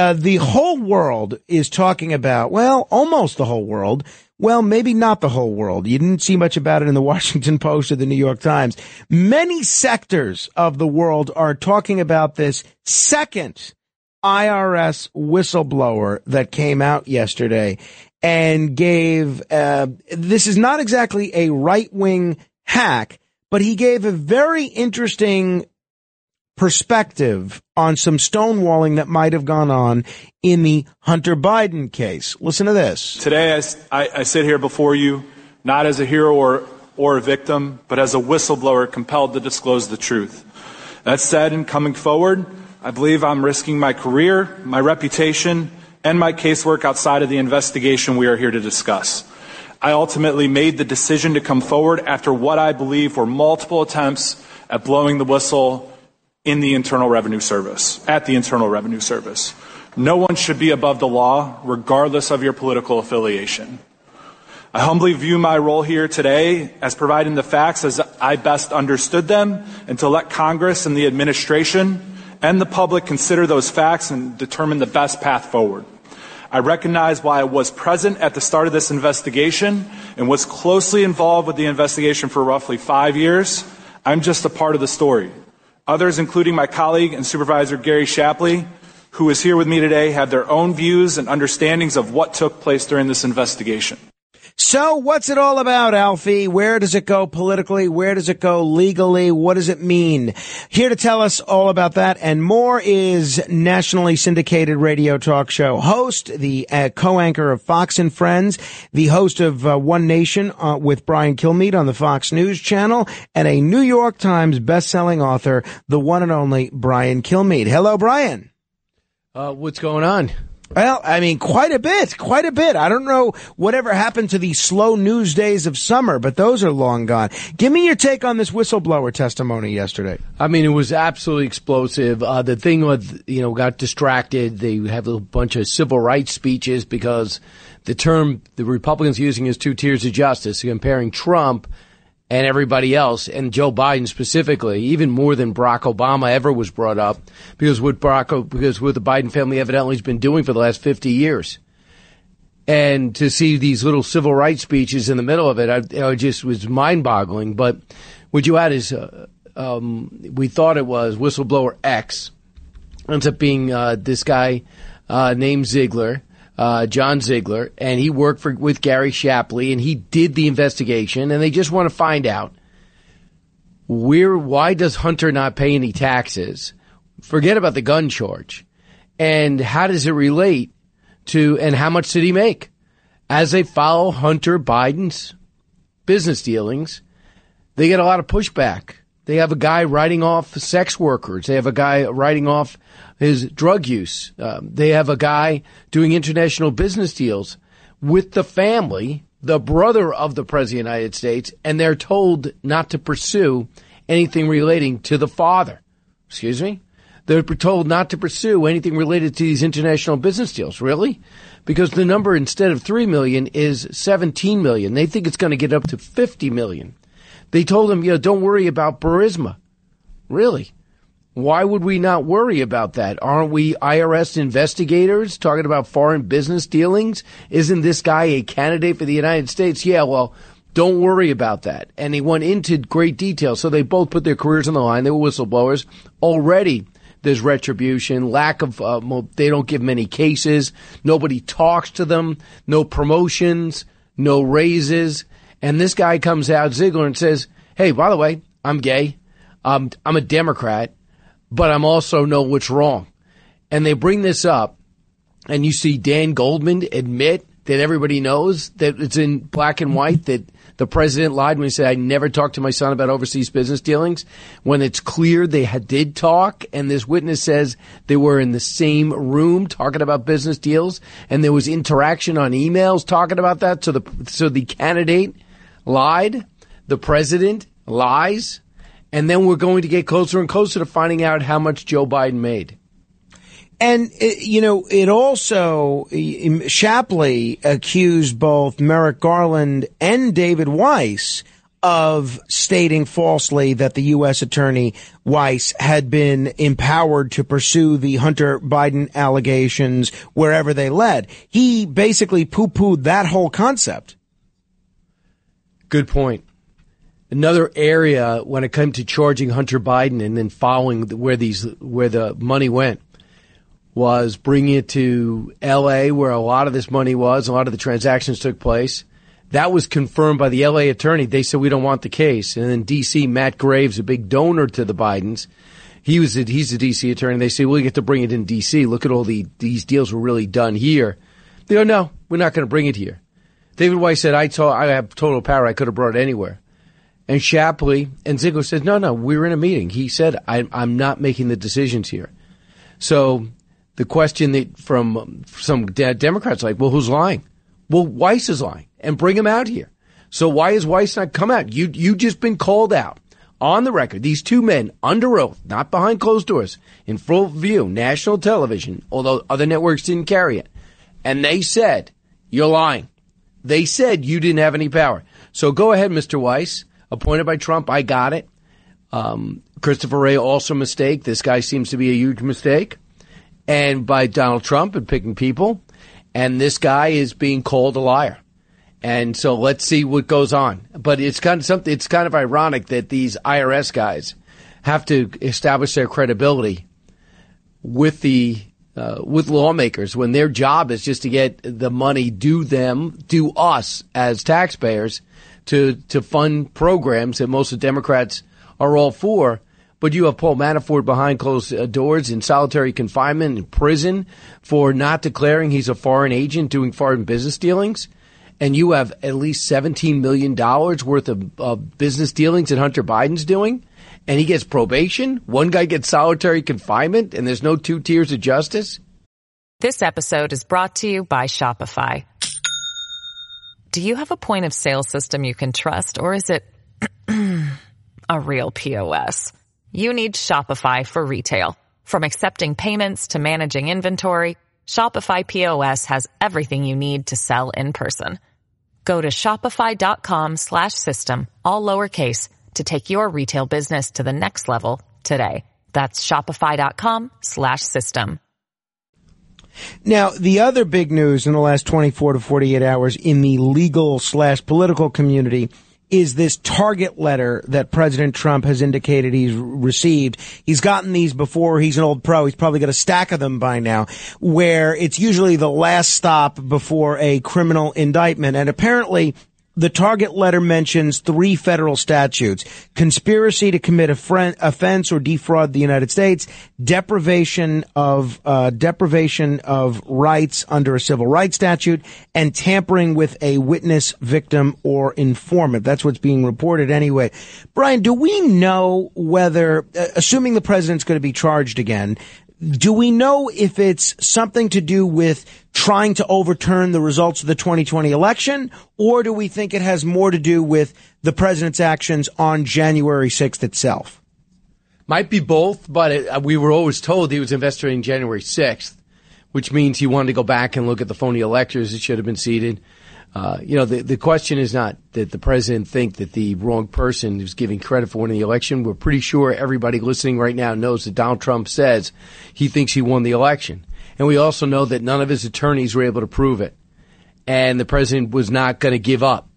Uh, the whole world is talking about, well, almost the whole world. Well, maybe not the whole world. You didn't see much about it in the Washington Post or the New York Times. Many sectors of the world are talking about this second IRS whistleblower that came out yesterday and gave, uh, this is not exactly a right wing hack, but he gave a very interesting perspective on some stonewalling that might have gone on in the Hunter Biden case. Listen to this. Today, I, I, I sit here before you not as a hero or, or a victim, but as a whistleblower compelled to disclose the truth. That said, in coming forward, I believe I'm risking my career, my reputation, and my casework outside of the investigation we are here to discuss. I ultimately made the decision to come forward after what I believe were multiple attempts at blowing the whistle in the Internal Revenue Service, at the Internal Revenue Service. No one should be above the law, regardless of your political affiliation. I humbly view my role here today as providing the facts as I best understood them and to let Congress and the administration and the public consider those facts and determine the best path forward. I recognize why I was present at the start of this investigation and was closely involved with the investigation for roughly five years. I'm just a part of the story. Others, including my colleague and supervisor Gary Shapley, who is here with me today, have their own views and understandings of what took place during this investigation. So what's it all about, Alfie? Where does it go politically? Where does it go legally? What does it mean? Here to tell us all about that and more is nationally syndicated radio talk show host, the uh, co-anchor of Fox and Friends, the host of uh, One Nation uh, with Brian Kilmeade on the Fox News channel, and a New York Times best-selling author, the one and only Brian Kilmeade. Hello, Brian. Uh, what's going on? Well, I mean, quite a bit, quite a bit. I don't know whatever happened to the slow news days of summer, but those are long gone. Give me your take on this whistleblower testimony yesterday. I mean, it was absolutely explosive. Uh, the thing with, you know, got distracted. They have a bunch of civil rights speeches because the term the Republicans using is two tiers of justice, comparing Trump and everybody else, and Joe Biden specifically, even more than Barack Obama ever was brought up, because what Barack, because what the Biden family evidently has been doing for the last 50 years. And to see these little civil rights speeches in the middle of it, I, I just was mind boggling. But what you had is, uh, um, we thought it was whistleblower X, ends up being uh, this guy uh, named Ziegler uh, John Ziegler, and he worked for with Gary Shapley, and he did the investigation, and they just want to find out where why does Hunter not pay any taxes? Forget about the gun charge, and how does it relate to and how much did he make? As they follow Hunter Biden's business dealings, they get a lot of pushback. They have a guy writing off sex workers. They have a guy writing off his drug use. Um, they have a guy doing international business deals with the family, the brother of the president of the United States, and they're told not to pursue anything relating to the father. Excuse me? They're told not to pursue anything related to these international business deals. Really? Because the number instead of 3 million is 17 million. They think it's going to get up to 50 million. They told him, you know, don't worry about Burisma. Really? Why would we not worry about that? Aren't we IRS investigators talking about foreign business dealings? Isn't this guy a candidate for the United States? Yeah, well, don't worry about that. And he went into great detail. So they both put their careers on the line. They were whistleblowers. Already there's retribution, lack of, uh, they don't give many cases. Nobody talks to them. No promotions, no raises. And this guy comes out, Ziegler, and says, Hey, by the way, I'm gay. Um, I'm a Democrat but I'm also know what's wrong. And they bring this up, and you see Dan Goldman admit that everybody knows that it's in black and white that The president lied when he said, I never talked to my son about overseas business dealings. When it's clear they had, did talk and this witness says they were in the same room talking about business deals and there was interaction on emails talking about that. So the, so the candidate lied. The president lies. And then we're going to get closer and closer to finding out how much Joe Biden made. And, uh, you know, it also, Shapley accused both Merrick Garland and David Weiss of stating falsely that the U.S. Attorney Weiss had been empowered to pursue the Hunter Biden allegations wherever they led. He basically poo-pooed that whole concept. Good point. Another area when it came to charging Hunter Biden and then following where these where the money went was bringing it to LA where a lot of this money was, a lot of the transactions took place. That was confirmed by the LA attorney. They said we don't want the case. And then DC, Matt Graves, a big donor to the Bidens, he was a, he's a DC attorney. They say we get to bring it in DC. Look at all the these deals were really done here. They go, no, we're not going to bring it here. David Weiss said, I told, I have total power. I could have brought it anywhere. And Shapley and Ziegler said, no, no, we were in a meeting. He said, I, I'm not making the decisions here. So the question that from some Democrats like, well, who's lying? Well, Weiss is lying and bring him out here. So why is Weiss not come out? You, you just been called out on the record. These two men under oath, not behind closed doors, in full view, national television, although other networks didn't carry it. And they said, you're lying. They said you didn't have any power. So go ahead, Mr. Weiss, appointed by Trump. I got it. Um, Christopher Wray also mistake. This guy seems to be a huge mistake and by Donald Trump and picking people. And this guy is being called a liar. And so let's see what goes on. But it's kind of something, it's kind of ironic that these IRS guys have to establish their credibility with the, uh, with lawmakers when their job is just to get the money due them, due us as taxpayers to, to fund programs that most of the Democrats are all for but you have Paul Manafort behind closed uh, doors in solitary confinement in prison for not declaring he's a foreign agent doing foreign business dealings. And you have at least $17 million worth of, of business dealings that Hunter Biden's doing. And he gets probation. One guy gets solitary confinement and there's no two tiers of justice. This episode is brought to you by Shopify. Do you have a point of sale system you can trust or is it a real POS? You need Shopify for retail. From accepting payments to managing inventory, Shopify POS has everything you need to sell in person. Go to shopify.com slash system, all lowercase, to take your retail business to the next level today. That's shopify.com slash system. Now, the other big news in the last 24 to 48 hours in the legal slash political community is this target letter that President Trump has indicated he's received. He's gotten these before. He's an old pro. He's probably got a stack of them by now where it's usually the last stop before a criminal indictment. And apparently the target letter mentions three federal statutes. Conspiracy to commit a friend, offense or defraud the United States, deprivation of, uh, deprivation of rights under a civil rights statute, and tampering with a witness, victim, or informant. That's what's being reported anyway. Brian, do we know whether, uh, assuming the president's going to be charged again, do we know if it's something to do with trying to overturn the results of the 2020 election, or do we think it has more to do with the president's actions on January 6th itself? Might be both, but it, we were always told he was investigating January 6th, which means he wanted to go back and look at the phony electors that should have been seated. Uh, you know, the, the question is not that the president think that the wrong person is giving credit for winning the election. We're pretty sure everybody listening right now knows that Donald Trump says he thinks he won the election. And we also know that none of his attorneys were able to prove it. And the president was not going to give up.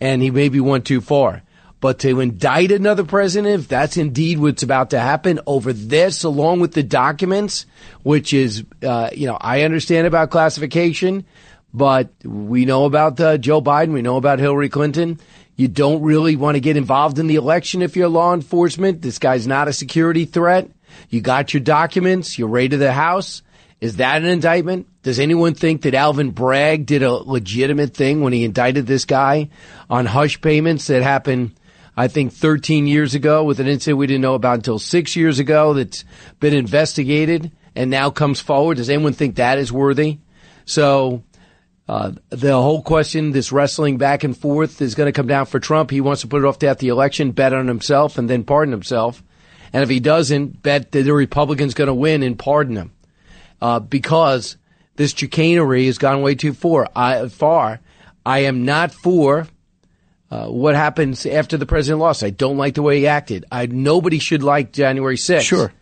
And he maybe went too far. But to indict another president, if that's indeed what's about to happen over this, along with the documents, which is, uh, you know, I understand about classification, but we know about uh, Joe Biden. We know about Hillary Clinton. You don't really want to get involved in the election if you're law enforcement. This guy's not a security threat. You got your documents. You're raided the house. Is that an indictment? Does anyone think that Alvin Bragg did a legitimate thing when he indicted this guy on hush payments that happened, I think, 13 years ago with an incident we didn't know about until six years ago that's been investigated and now comes forward? Does anyone think that is worthy? So, uh, the whole question, this wrestling back and forth is going to come down for Trump. He wants to put it off to after the election, bet on himself, and then pardon himself. And if he doesn't, bet that the Republican's going to win and pardon him uh, because this chicanery has gone way too far. I, far. I am not for uh, what happens after the president lost. I don't like the way he acted. I, nobody should like January 6th. Sure.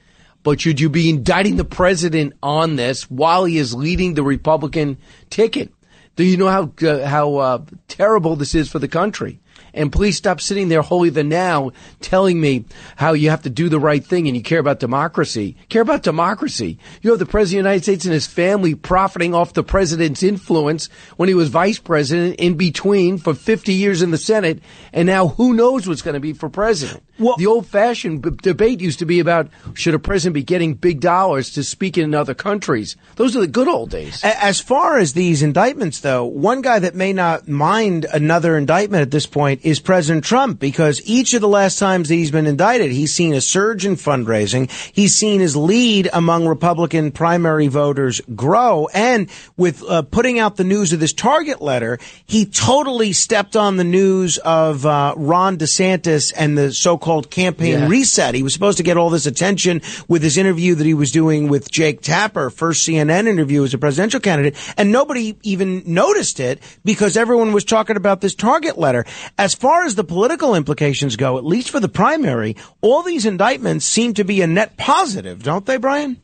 But should you be indicting the president on this while he is leading the Republican ticket? Do you know how uh, how uh, terrible this is for the country? And please stop sitting there holier than now telling me how you have to do the right thing and you care about democracy. Care about democracy. You have the President of the United States and his family profiting off the president's influence when he was vice president in between for 50 years in the Senate. And now who knows what's going to be for president. Well, the old fashioned b- debate used to be about should a president be getting big dollars to speak in other countries? Those are the good old days. As far as these indictments, though, one guy that may not mind another indictment at this point is President Trump because each of the last times that he's been indicted, he's seen a surge in fundraising. He's seen his lead among Republican primary voters grow. And with uh, putting out the news of this target letter, he totally stepped on the news of uh, Ron DeSantis and the so called campaign yeah. reset. He was supposed to get all this attention with his interview that he was doing with Jake Tapper, first CNN interview as a presidential candidate, and nobody even noticed it because everyone was talking about this target letter. As far as the political implications go, at least for the primary, all these indictments seem to be a net positive, don't they, Brian?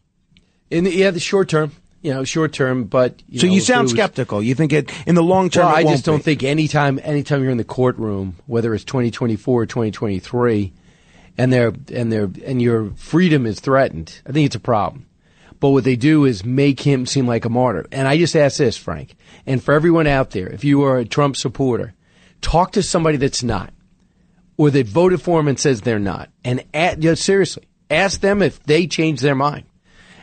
In the, yeah, the short term you know, short term, but you so know, you sound was, skeptical. You think it in the long term. Well, I just don't be. think anytime anytime you're in the courtroom, whether it's 2024 or 2023, and their and their and your freedom is threatened, I think it's a problem. But what they do is make him seem like a martyr. And I just ask this, Frank, and for everyone out there, if you are a Trump supporter, talk to somebody that's not, or that voted for him and says they're not, and at, you know, seriously, ask them if they change their mind.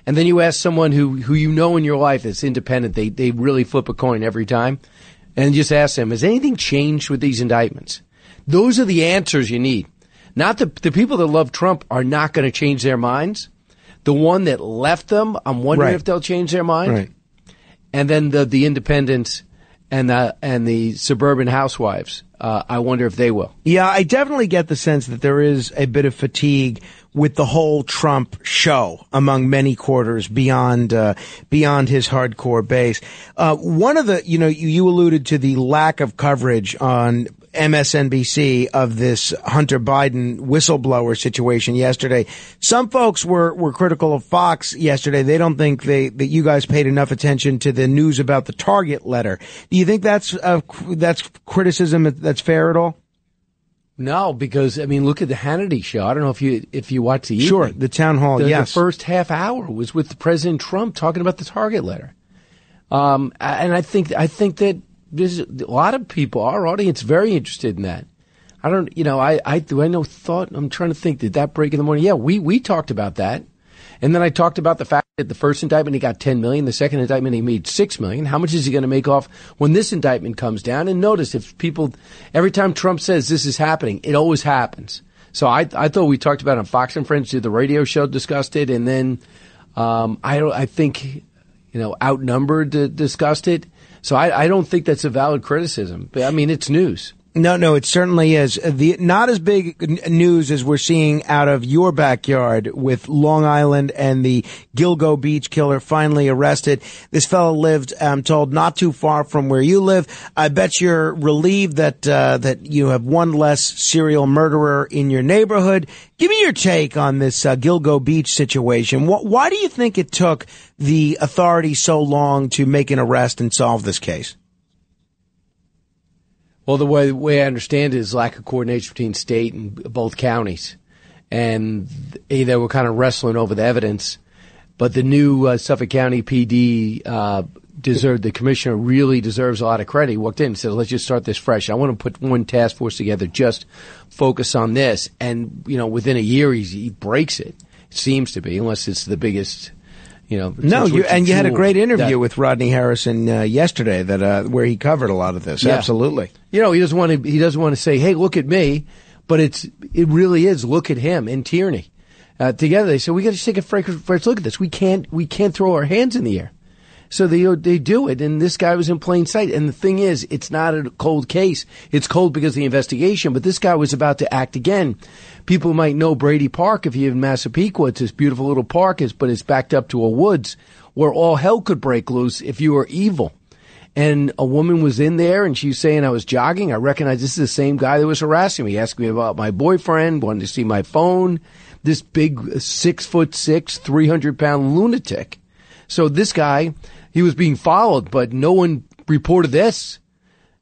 And then you ask someone who, who you know in your life that's independent, they, they really flip a coin every time, and just ask them, has anything changed with these indictments? Those are the answers you need. Not the, the people that love Trump are not going to change their minds. The one that left them, I'm wondering right. if they'll change their mind. Right. And then the, the independents and the, and the suburban housewives. Uh, I wonder if they will. Yeah, I definitely get the sense that there is a bit of fatigue with the whole Trump show among many quarters beyond uh, beyond his hardcore base. Uh, one of the, you know, you, you alluded to the lack of coverage on MSNBC of this Hunter Biden whistleblower situation yesterday. Some folks were, were critical of Fox yesterday. They don't think they, that you guys paid enough attention to the news about the Target letter. Do you think that's, uh, that's criticism that's fair at all? No, because I mean, look at the Hannity show. I don't know if you if you watch the sure the town hall. The, yes, the first half hour was with President Trump talking about the Target letter. Um, and I think I think that there's a lot of people, our audience, very interested in that. I don't, you know, I I do I know thought. I'm trying to think. Did that break in the morning? Yeah, we we talked about that. And then I talked about the fact that the first indictment he got 10 million, the second indictment he made 6 million. How much is he going to make off when this indictment comes down? And notice if people, every time Trump says this is happening, it always happens. So I, I thought we talked about it on Fox and Friends, did the radio show discussed it, and then um, I I think you know outnumbered uh, discussed it. So I, I don't think that's a valid criticism. But I mean, it's news. No, no, it certainly is. The not as big news as we're seeing out of your backyard with Long Island and the Gilgo Beach killer finally arrested. This fellow lived, I'm told, not too far from where you live. I bet you're relieved that uh, that you have one less serial murderer in your neighborhood. Give me your take on this uh, Gilgo Beach situation. Why do you think it took the authorities so long to make an arrest and solve this case? Well, the way, way I understand it is lack of coordination between state and both counties. And they were kind of wrestling over the evidence. But the new uh, Suffolk County PD uh, deserved, the commissioner really deserves a lot of credit. He walked in and said, let's just start this fresh. I want to put one task force together, just focus on this. And, you know, within a year, he breaks. It seems to be, unless it's the biggest You know, No, you, and you had a great interview that- with Rodney Harrison uh, yesterday that uh, where he covered a lot of this. Yeah. Absolutely. You know, he doesn't want to. He doesn't want to say, "Hey, look at me," but it's it really is. Look at him and Tierney uh, together. They said, "We got to take a fresh, fresh look at this. We can't we can't throw our hands in the air." So they they do it, and this guy was in plain sight. And the thing is, it's not a cold case. It's cold because of the investigation. But this guy was about to act again. People might know Brady Park if you live in Massapequa. It's this beautiful little park, but it's backed up to a woods where all hell could break loose if you were evil and a woman was in there and she was saying I was jogging. I recognize this is the same guy that was harassing me, asking me about my boyfriend, wanted to see my phone. This big six foot six, 300 pound lunatic. So this guy, he was being followed, but no one reported this.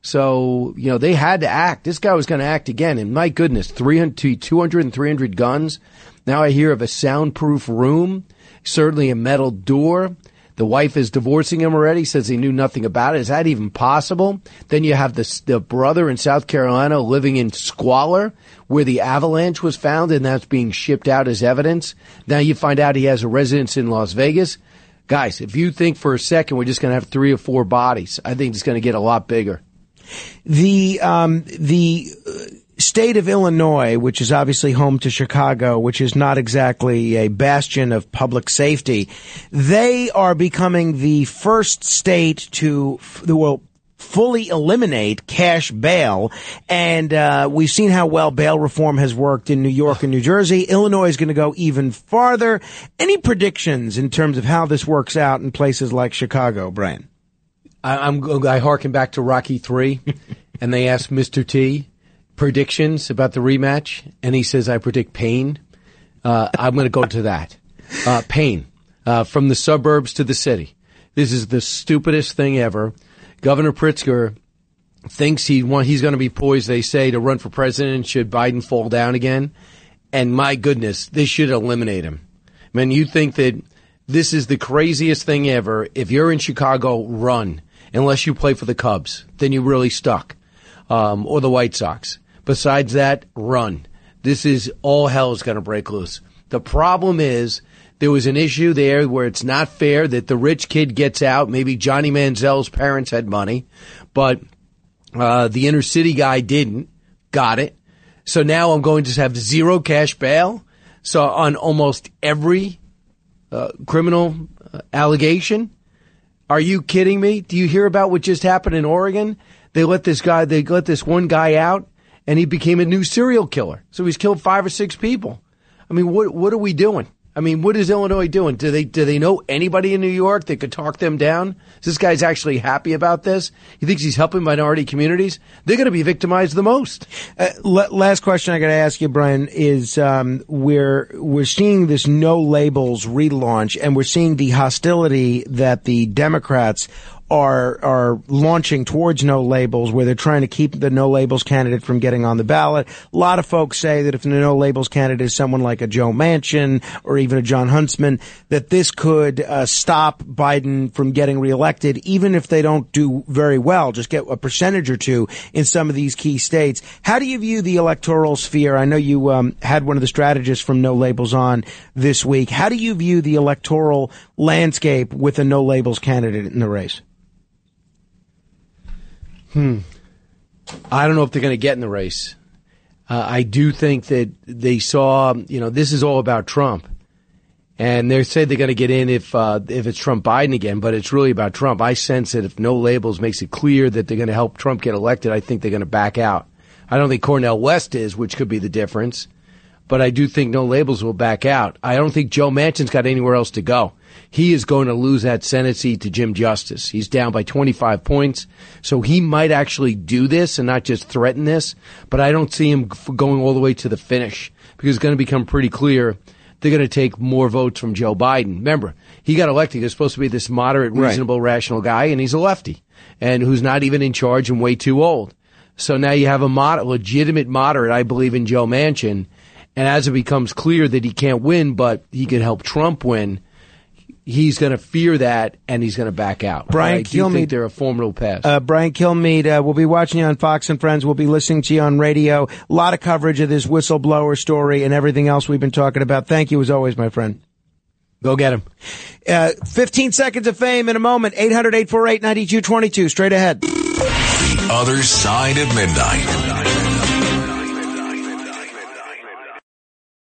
So, you know, they had to act. This guy was going to act again. And my goodness, 300, 200 and 300 guns. Now I hear of a soundproof room, certainly a metal door. The wife is divorcing him already, says he knew nothing about it. Is that even possible? Then you have the, the brother in South Carolina living in squalor where the avalanche was found and that's being shipped out as evidence. Now you find out he has a residence in Las Vegas. Guys, if you think for a second we're just going to have three or four bodies, I think it's going to get a lot bigger. The um, the uh, state of Illinois, which is obviously home to Chicago, which is not exactly a bastion of public safety, they are becoming the first state to well fully eliminate cash bail. And uh, we've seen how well bail reform has worked in New York and New Jersey. Illinois is going to go even farther. Any predictions in terms of how this works out in places like Chicago, Brian? I, I'm I harken back to Rocky Three, and they asked Mr. T predictions about the rematch, and he says I predict pain. Uh, I'm going to go to that uh, pain uh, from the suburbs to the city. This is the stupidest thing ever. Governor Pritzker thinks he want, he's going to be poised. They say to run for president should Biden fall down again, and my goodness, this should eliminate him. Man, you think that this is the craziest thing ever. If you're in Chicago, run. Unless you play for the Cubs, then you're really stuck. Um, or the White Sox. Besides that, run. This is all hell is going to break loose. The problem is there was an issue there where it's not fair that the rich kid gets out. Maybe Johnny Manziel's parents had money, but uh, the inner city guy didn't. Got it. So now I'm going to have zero cash bail. So on almost every uh, criminal uh, allegation. Are you kidding me? Do you hear about what just happened in Oregon? They let this guy, they let this one guy out and he became a new serial killer. So he's killed five or six people. I mean, what, what are we doing? I mean, what is Illinois doing? Do they, do they know anybody in New York that could talk them down? Is this guy's actually happy about this? He thinks he's helping minority communities? They're going to be victimized the most. Uh, l- last question I got to ask you, Brian, is um, we're we're seeing this no labels relaunch, and we're seeing the hostility that the Democrats are are launching towards no labels, where they're trying to keep the no labels candidate from getting on the ballot. A lot of folks say that if the no labels candidate is someone like a Joe Manchin or even a Jon Huntsman, that this could uh, stop Biden from getting reelected, even if they don't do very well, just get a percentage or two in some of these key states. How do you view the electoral sphere? I know you um, had one of the strategists from No Labels on this week. How do you view the electoral landscape with a no labels candidate in the race? I don't know if they're going to get in the race. Uh, I do think that they saw, you know, this is all about Trump, and they say they're going to get in if uh, if it's Trump Biden again, but it's really about Trump. I sense that if no labels makes it clear that they're going to help Trump get elected, I think they're going to back out. I don't think Cornel West is, which could be the difference, but I do think no labels will back out. I don't think Joe Manchin's got anywhere else to go. He is going to lose that Senate seat to Jim Justice. He's down by 25 points. So he might actually do this and not just threaten this, but I don't see him going all the way to the finish because it's going to become pretty clear they're going to take more votes from Joe Biden. Remember, he got elected. He's supposed to be this moderate, Right. reasonable, rational guy, and he's a lefty and who's not even in charge and way too old. So now you have a mod- legitimate moderate, I believe, in Joe Manchin. And as it becomes clear that he can't win, but he could help Trump win, he's going to fear that and he's going to back out. Brian I Kilmeade- think they're a formidable pass. Uh, Brian Kilmeade, uh, we'll be watching you on Fox and Friends. We'll be listening to you on radio. A lot of coverage of this whistleblower story and everything else we've been talking about. Thank you as always, my friend. Go get him. Uh, 15 seconds of fame in a moment. 800-848-9222. Straight ahead. The other side of midnight.